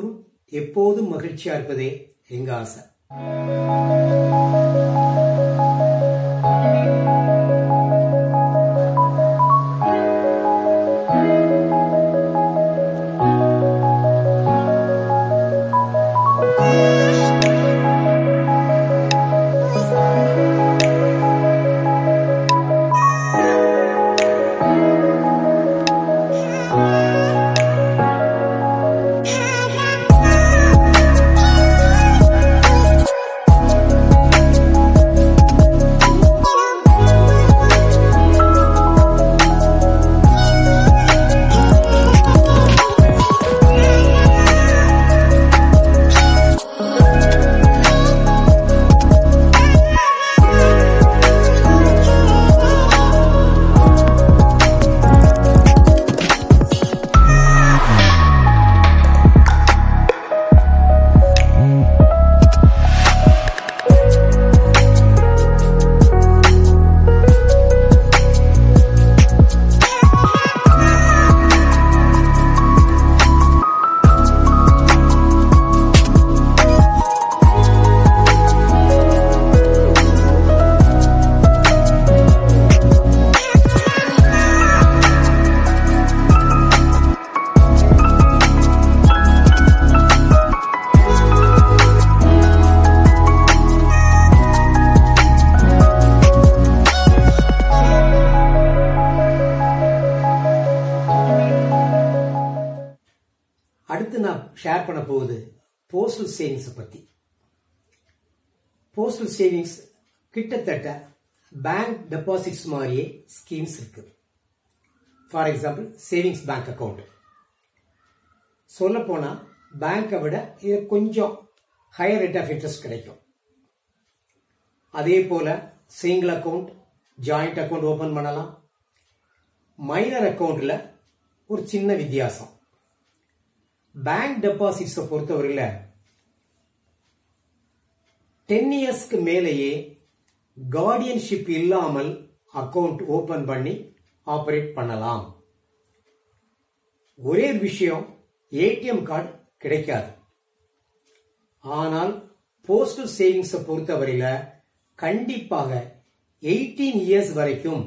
எல்லோரும் எப்போதும் மகிழ்ச்சியா இருப்பதே எங்க ஆசை. அடுத்து பண்ண போகுது? போஸ்டல் சேவிங்ஸை பற்றி போஸ்டல் சேவிங்ஸ் கிட்டத்தட்ட பேங்க் டெபாசிட்ஸ் மாதிரியே ஸ்கீம்ஸ் இருக்குது for example savings bank account சொல்லப்போனால் போனா பேங்கை விட இது கொஞ்சம் ஹையர் ரேட் ஆஃப் இன்ட்ரெஸ்ட் கிடைக்கும். அதே போல single account joint account open பண்ணலாம். மைனர் அக்கௌண்ட்டில் ஒரு சின்ன வித்தியாசம். பேங்க் டெபாசிட்ஸை பொறுத்தவரையில் டென் இயர்ஸ்க்கு மேலேயே கார்டியன்ஷிப் இல்லாமல் அக்கௌண்ட் ஓபன் பண்ணி ஆபரேட் பண்ணலாம். ஒரே விஷயம் ஏடிஎம் கார்டு கிடைக்காது. ஆனால் போஸ்டல் சேவிங்ஸ் பொறுத்தவரையில கண்டிப்பாக எயிட்டீன் இயர்ஸ் வரைக்கும்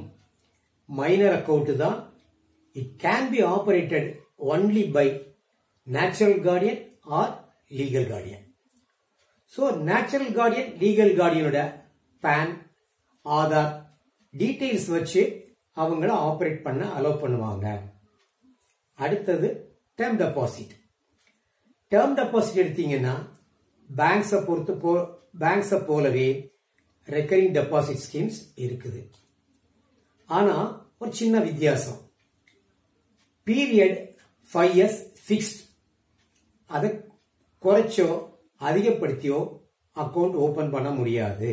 மைனர் அக்கௌண்ட் தான் it can be operated only by natural guardian or legal guardian so natural guardian legal கார்டியனோட PAN Aadhaar details வச்சு அவங்கள ஆப்ரேட் பண்ண அலோவ் பண்ணுவாங்க. அடுத்தது டேர்ம் டெபாசிட் டேர்ம் டெபாசிட் எடுத்தீங்கன்னா பேங்க்ஸை பொறுத்து போ பேங்க்ஸை போலவே ரெக்கரிங் டெபாசிட் ஸ்கீம்ஸ் இருக்குது. ஆனால் ஒரு சின்ன வித்தியாசம். பீரியட் ஃபைவ் இயர்ஸ் ஃபிக்ஸ்ட் அதை குறைச்சோ அதிகப்படுத்தியோ அக்கவுண்ட் ஓபன் பண்ண முடியாது.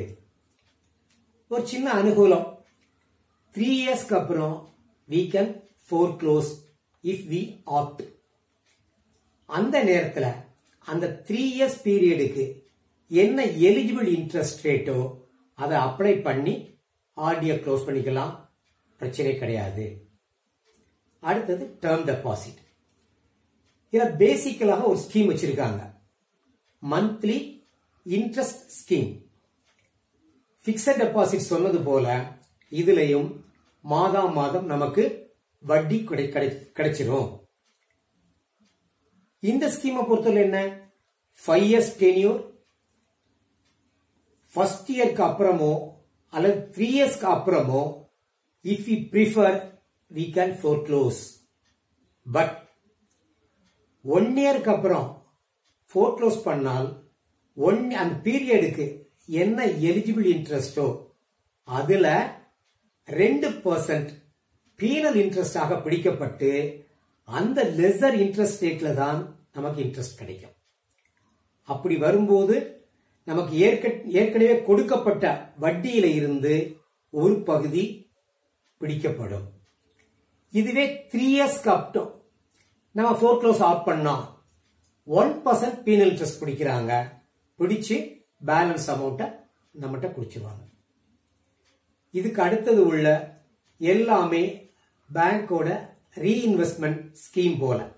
ஒரு சின்ன அனுகூலம். த்ரீ இயர்ஸ்க்கு அப்புறம் வீக்கன் foreclose if we opt அந்த நேரத்தில் அந்த த்ரீ இயர்ஸ் பீரியடுக்கு என்ன எலிஜிபிள் இன்ட்ரெஸ்ட் ரேட்டோ அதை அப்ளை பண்ணி ஆர்டியை க்ளோஸ் பண்ணிக்கலாம். பிரச்சனை கிடையாது. அடுத்தது டேர்ம் டெபாசிட் இதில் பேசிக்கலாக ஒரு ஸ்கீம் வச்சிருக்காங்க. Monthly interest scheme fixed deposit சொன்னது போல இதுலயும் மாதா மாதம் நமக்கு வட்டி கிடை கிடை- கிடைச்சிரும். இந்த ஸ்கீமை பொறுத்தவரை என்ன? ஃபைவ் இயர்ஸ் டென்யூர் ஃபர்ஸ்ட் இயர்க்கு அப்புறமோ அல்லது த்ரீ இயர்ஸ்க்கு அப்புறமோ if you prefer we can foreclose but one இயருக்கு அப்புறம் ஃபோர் க்ளோஸ் பண்ணால் ஒன் அந்த பீரியடுக்கு என்ன எலிஜிபிள் இன்ட்ரெஸ்டோ அதுல ரெண்டு பர்சன்ட் பீனல் இன்ட்ரெஸ்டாக பிடிக்கப்பட்டு அந்த லெசர் இன்ட்ரெஸ்ட் ரேட்ல தான் நமக்கு இன்ட்ரெஸ்ட் கிடைக்கும். அப்படி வரும்போது நமக்கு ஏற்கனவே கொடுக்கப்பட்ட வட்டியில இருந்து ஒரு பகுதி பிடிக்கப்படும். இதுவே த்ரீ இயர்ஸ்க்கு அப்டும் நம்ம ஃபோர் க்ளோஸ் ஆஃப் பண்ணா ஒன் பர்சன்ட் பீனல் இன்ட்ரெஸ்ட் பிடிக்கிறாங்க. பிடிச்சு பேலன்ஸ் அமௌண்ட்டை நம்மகிட்ட குடிச்சிருவாங்க. இதுக்கு அடுத்தது உள்ள எல்லாமே பேங்கோட ரீஇன்வெஸ்ட்மெண்ட் ஸ்கீம் போல.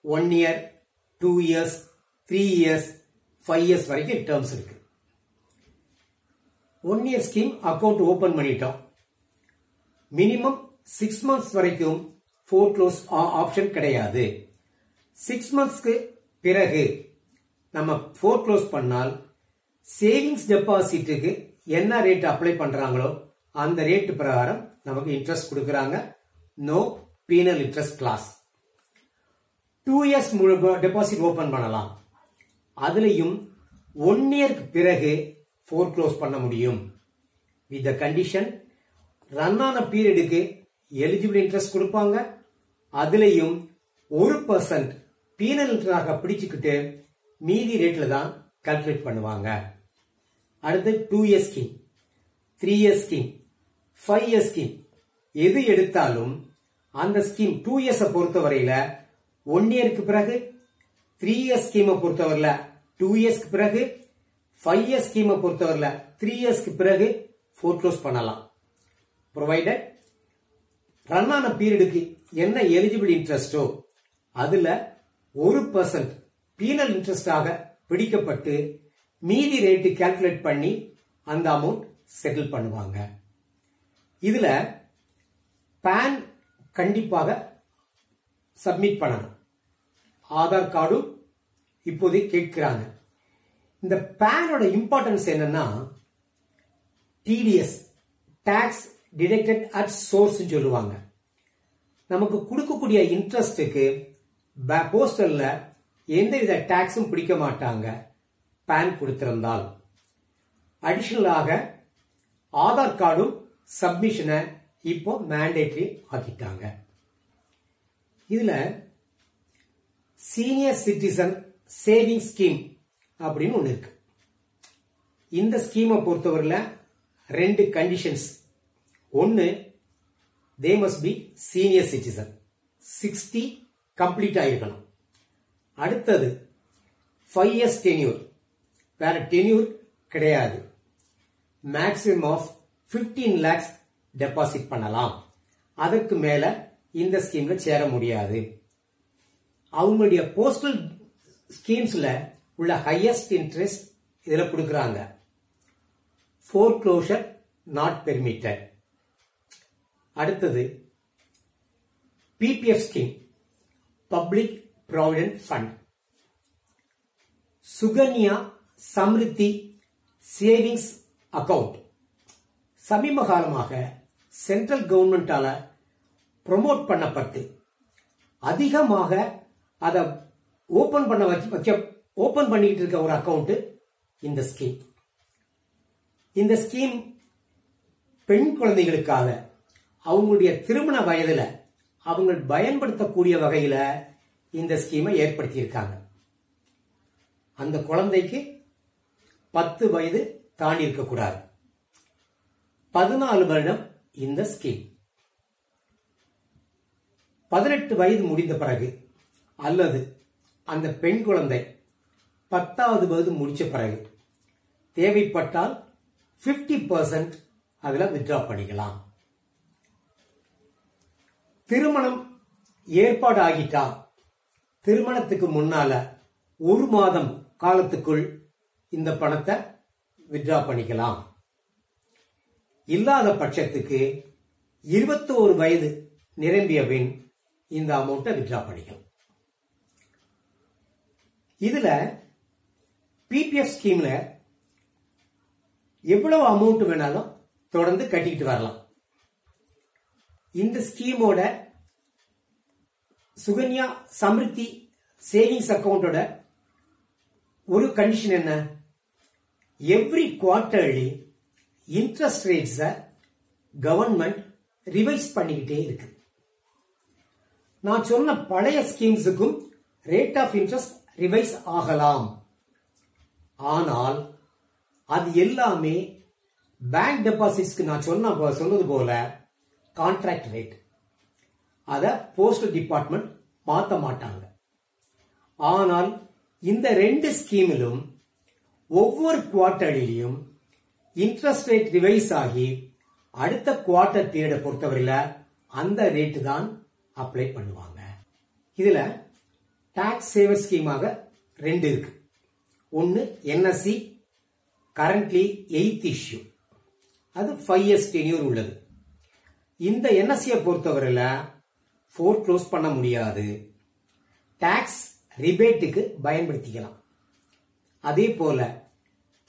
One year two years three years five years வரைக்கும் டேர்ம்ஸ் இருக்கு. One year scheme account open பண்ணிட்டோம். மினிமம் சிக்ஸ் மந்த்ஸ் வரைக்கும் ஃபோர் க்ளோஸ் ஆப்ஷன் கிடையாது. சிக்ஸ் மந்த்ஸ்க்கு பிறகு நம்ம ஃபோர் க்ளோஸ் பண்ணால் சேவிங்ஸ் டெபாசிட்டுக்கு என்ன ரேட் அப்ளை பண்றாங்களோ அந்த ரேட் பிரகாரம் நமக்கு இன்ட்ரெஸ்ட் கொடுக்கறாங்க. No penal interest clause two years deposit open பண்ணலாம். அதுலயும் ஒன் இயர்க்கு பிறகு ஃபோர் க்ளோஸ் பண்ண முடியும். வித் த கண்டிஷன் ரன் ஆன பீரியடுக்கு எலிஜிபிள் இன்ட்ரெஸ்ட் கொடுப்பாங்க. அதுலயும் ஒரு பர்சன்ட் பீனல் பிடிச்சுக்கிட்டு மீதி ரேட்ல தான் கால்குலேட் பண்ணுவாங்க. அடுத்து two year scheme three year scheme five year scheme எது எடுத்தாலும் அந்த ஸ்கீம் டூ இயர்ஸை பொறுத்தவரையில ஒன் இயருக்கு பிறகு த்ரீ இயர்ஸ் ஸ்கீமை பொறுத்தவரையில டூ இயர்ஸ்க்கு பிறகு ஃபைவ் இயர்ஸ் ஸ்கீமை பொறுத்தவரையில த்ரீ இயர்ஸ்க்கு பிறகு ஃபோர்க்ளோஸ் பண்ணலாம். ப்ரொவைடட் ரன் ஆன பீரியடுக்கு என்ன எலிஜிபிள் இன்ட்ரெஸ்டோ அதுல ஒரு பர்சன்ட் பீனல் இன்ட்ரெஸ்டாக பிடிக்கப்பட்டு மீதி ரேட்டு கால்குலேட் பண்ணி அந்த அமௌண்ட் செட்டில் பண்ணுவாங்க. இதுல பேன் கண்டிப்பாக சப்மிட் பண்ணணும். ஆதார் கார்டும் இப்போதைக்கு கேட்கிறாங்க. இந்த பேனோட இம்பார்ட்டன்ஸ் என்னன்னா TDS tax deducted at source சொல்லுவாங்க. நமக்கு கொடுக்கக்கூடிய இன்ட்ரெஸ்டுக்கு போஸ்டல்ல எந்தவித டாக்ஸும் பிடிக்க மாட்டாங்க. பேன் கொடுத்திருந்தால். அடிஷனலாக ஆதார் கார்டும் சப்மிஷனை இப்போ மேண்டேட்ரி ஆக்கிட்டாங்க. இதுல சீனியர் சிட்டிசன் சேவிங் ஸ்கீம் அப்படின்னு ஒன்று இருக்கு. இந்த ஸ்கீமை பொறுத்தவரையில் ரெண்டு கண்டிஷன்ஸ் ஒன்று they must be senior citizen sixty complete ஆயிருக்கணும். அடுத்தது ஃபைவ் இயர்ஸ் டென்யூர் வேற டென்யூர் கிடையாது. Maximum of fifteen lakhs deposit பண்ணலாம். அதற்கு மேல இந்த ஸ்கீம்ல சேர முடியாது. அவங்களுடைய போஸ்டல் ஸ்கீம்ஸ்ல உள்ள ஹையஸ்ட் இன்ட்ரெஸ்ட் இதுல கொடுக்குறாங்க. ஃபோர் க்ளோஷர் நாட் பெர்மிட்டட் அடுத்தது PPF scheme public provident fund Sukanya Samriddhi savings account. சமீப காலமாக சென்ட்ரல் கவர்மெண்டால ப்ரொமோட் பண்ணப்பட்டு அதிகமாக அதை ஓபன் பண்ண வச்சு வைக்க ஓபன் பண்ணிக்கிட்டு இருக்க ஒரு அக்கவுண்ட் இந்த ஸ்கீம் இந்த ஸ்கீம் பெண் குழந்தைகளுக்காக அவங்களுடைய திருமண வயதுல அவங்க பயன்படுத்தக்கூடிய வகையில இந்த ஸ்கீமை ஏற்படுத்தி இருக்காங்க அந்த குழந்தைக்கு பத்து வயது தாண்டி இருக்கக்கூடாது. பதினாலு வருடம் இந்த ஸ்கீம் பதினெட்டு வயது முடிந்த பிறகு அல்லது அந்த பெண் குழந்தை பத்தாவது வயது முடிச்ச பிறகு தேவைப்பட்டால் 50% பர்சன்ட் அதில் வித்ட்ரா பண்ணிக்கலாம். திருமணம் ஏற்பாடு ஆகிட்டா திருமணத்துக்கு முன்னால ஒரு மாதம் காலத்துக்குள் இந்த பணத்தை வித்ட்ரா பண்ணிக்கலாம். இல்லாத பட்சத்துக்கு இருபத்தோரு வயது நிரம்பிய பின் இந்த அமௌண்ட்டை வித்ட்ரா பண்ணிக்கலாம். இதுல பிபிஎஃப் ஸ்கீம்ல எவ்வளவு அமௌண்ட் வேணாலும் தொடர்ந்து கட்டிக்கிட்டு வரலாம். இந்த ஸ்கீமோட சுகன்யா சமிருத்தி சேவிங்ஸ் அக்கௌண்டோட ஒரு கண்டிஷன் என்ன? Every quarterly interest rates government revise பண்ணிக்கிட்டே இருக்கு. நான் சொன்ன பழைய ஸ்கீம்ஸுக்கும் ரேட் ஆஃப் இன்ட்ரெஸ்ட் ரிவைஸ் ஆகலாம். ஆனால் அது எல்லாமே பேங்க் டெபாசிட்ஸ்க்கு நான் சொன்ன சொன்னது போல கான்ட்ராக்ட் ரேட் அதை போஸ்டல் டிபார்ட்மெண்ட் மாத்த மாட்டாங்க. ஆனால் இந்த ரெண்டு ஸ்கீமிலும் ஒவ்வொரு குவார்டர்லியும் இன்ட்ரெஸ்ட் ரேட் ரிவைஸ் ஆகி அடுத்த குவார்டர் பீரியடை பொறுத்தவரையில் அந்த ரேட்டு தான் அப்ளை பண்ணுவாங்க. இதுல டாக்ஸ் சேவர் ஸ்கீமாக ரெண்டு இருக்கு. ஒன்று என்எஸ்சி கரண்ட்லி எயித் இஷ்யூ அது ஃபைவ் இயர்ஸ் டென்யூர் உள்ளது. இந்த என்எஸ்சியை பொறுத்தவரையில் ஃபோர் க்ளோஸ் பண்ண முடியாது. டாக்ஸ் ரிபேட்டுக்கு பயன்படுத்திக்கலாம். அதே போல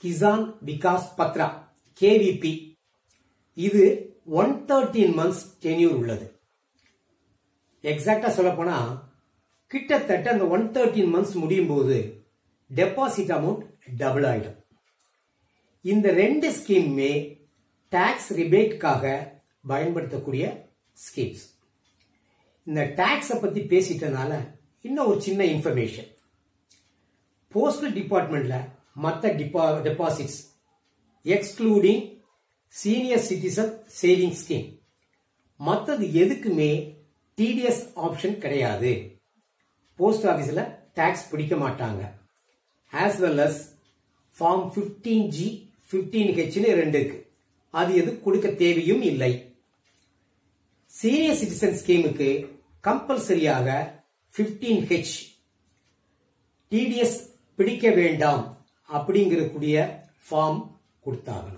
கிசான் விகாஸ் பத்ரா கேவிபி இது ஒன் தேர்ட்டீன் மந்த்ஸ் டென்யூர் உள்ளது. எக்ஸாக்டா சொல்ல போனா கிட்டத்தட்ட அந்த ஒன் தேர்ட்டீன் மந்த்ஸ் முடியும் போது டெபாசிட் அமௌண்ட் டபுள் ஆயிடும். இந்த ரெண்டு ஸ்கீமுமே டாக்ஸ் ரிபேட்காக பயன்படுத்தக்கூடிய ஸ்கீம்ஸ் இந்த டாக்ஸை பத்தி பேசிட்டனால இன்னும் ஒரு சின்ன இன்ஃபர்மேஷன் போஸ்டல் டிபார்ட்மெண்ட்ல மற்ற டிபா deposits excluding senior citizen saving scheme மற்றது எதுக்குமே டிடிஎஸ் ஆப்ஷன் கிடையாது. போஸ்ட் ஆஃபீஸில் டாக்ஸ் பிடிக்க மாட்டாங்க. As well as form fifteen G fifteen ஹெச்னு ரெண்டு இருக்கு. அது எது கொடுக்க தேவையும் இல்லை. சீனியர் சிட்டிசன் ஸ்கீமுக்கு கம்பல்சரியாக பிப்டீன் ஹெச் டிடிஎஸ் பிடிக்க வேண்டாம் அப்படிங்கிறக்கூடிய ஃபார்ம் கொடுத்தாகணும்.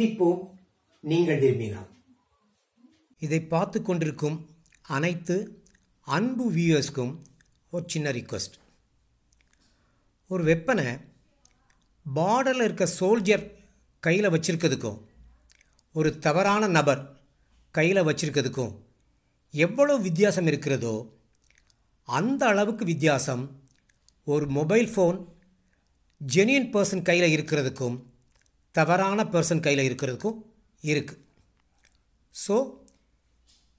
சந்திப்போம் நீங்கள் விரும்பினால். இதை பார்த்து கொண்டிருக்கும் அனைத்து அன்பு வியூவர்ஸ்க்கும் ஒரு சின்ன ரிக்வஸ்ட் ஒரு வெப்பனை பார்டரில் இருக்க சோல்ஜர் கையில் வச்சிருக்கிறதுக்கும் ஒரு தவறான நபர் கையில் வச்சிருக்கிறதுக்கும் எவ்வளோ வித்தியாசம் இருக்கிறதோ அந்த அளவுக்கு வித்தியாசம் ஒரு மொபைல் ஃபோன் ஜெனியன் பர்சன் கையில் இருக்கிறதுக்கும் தவறான பர்சன் கையில் இருக்கிறதுக்கும் இருக்குது ஸோ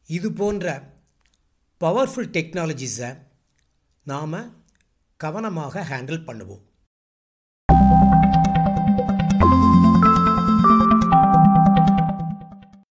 இது போன்ற பவர்ஃபுல் டெக்னாலஜிஸை நாம் கவனமாக ஹேண்டில் பண்ணுவோம்.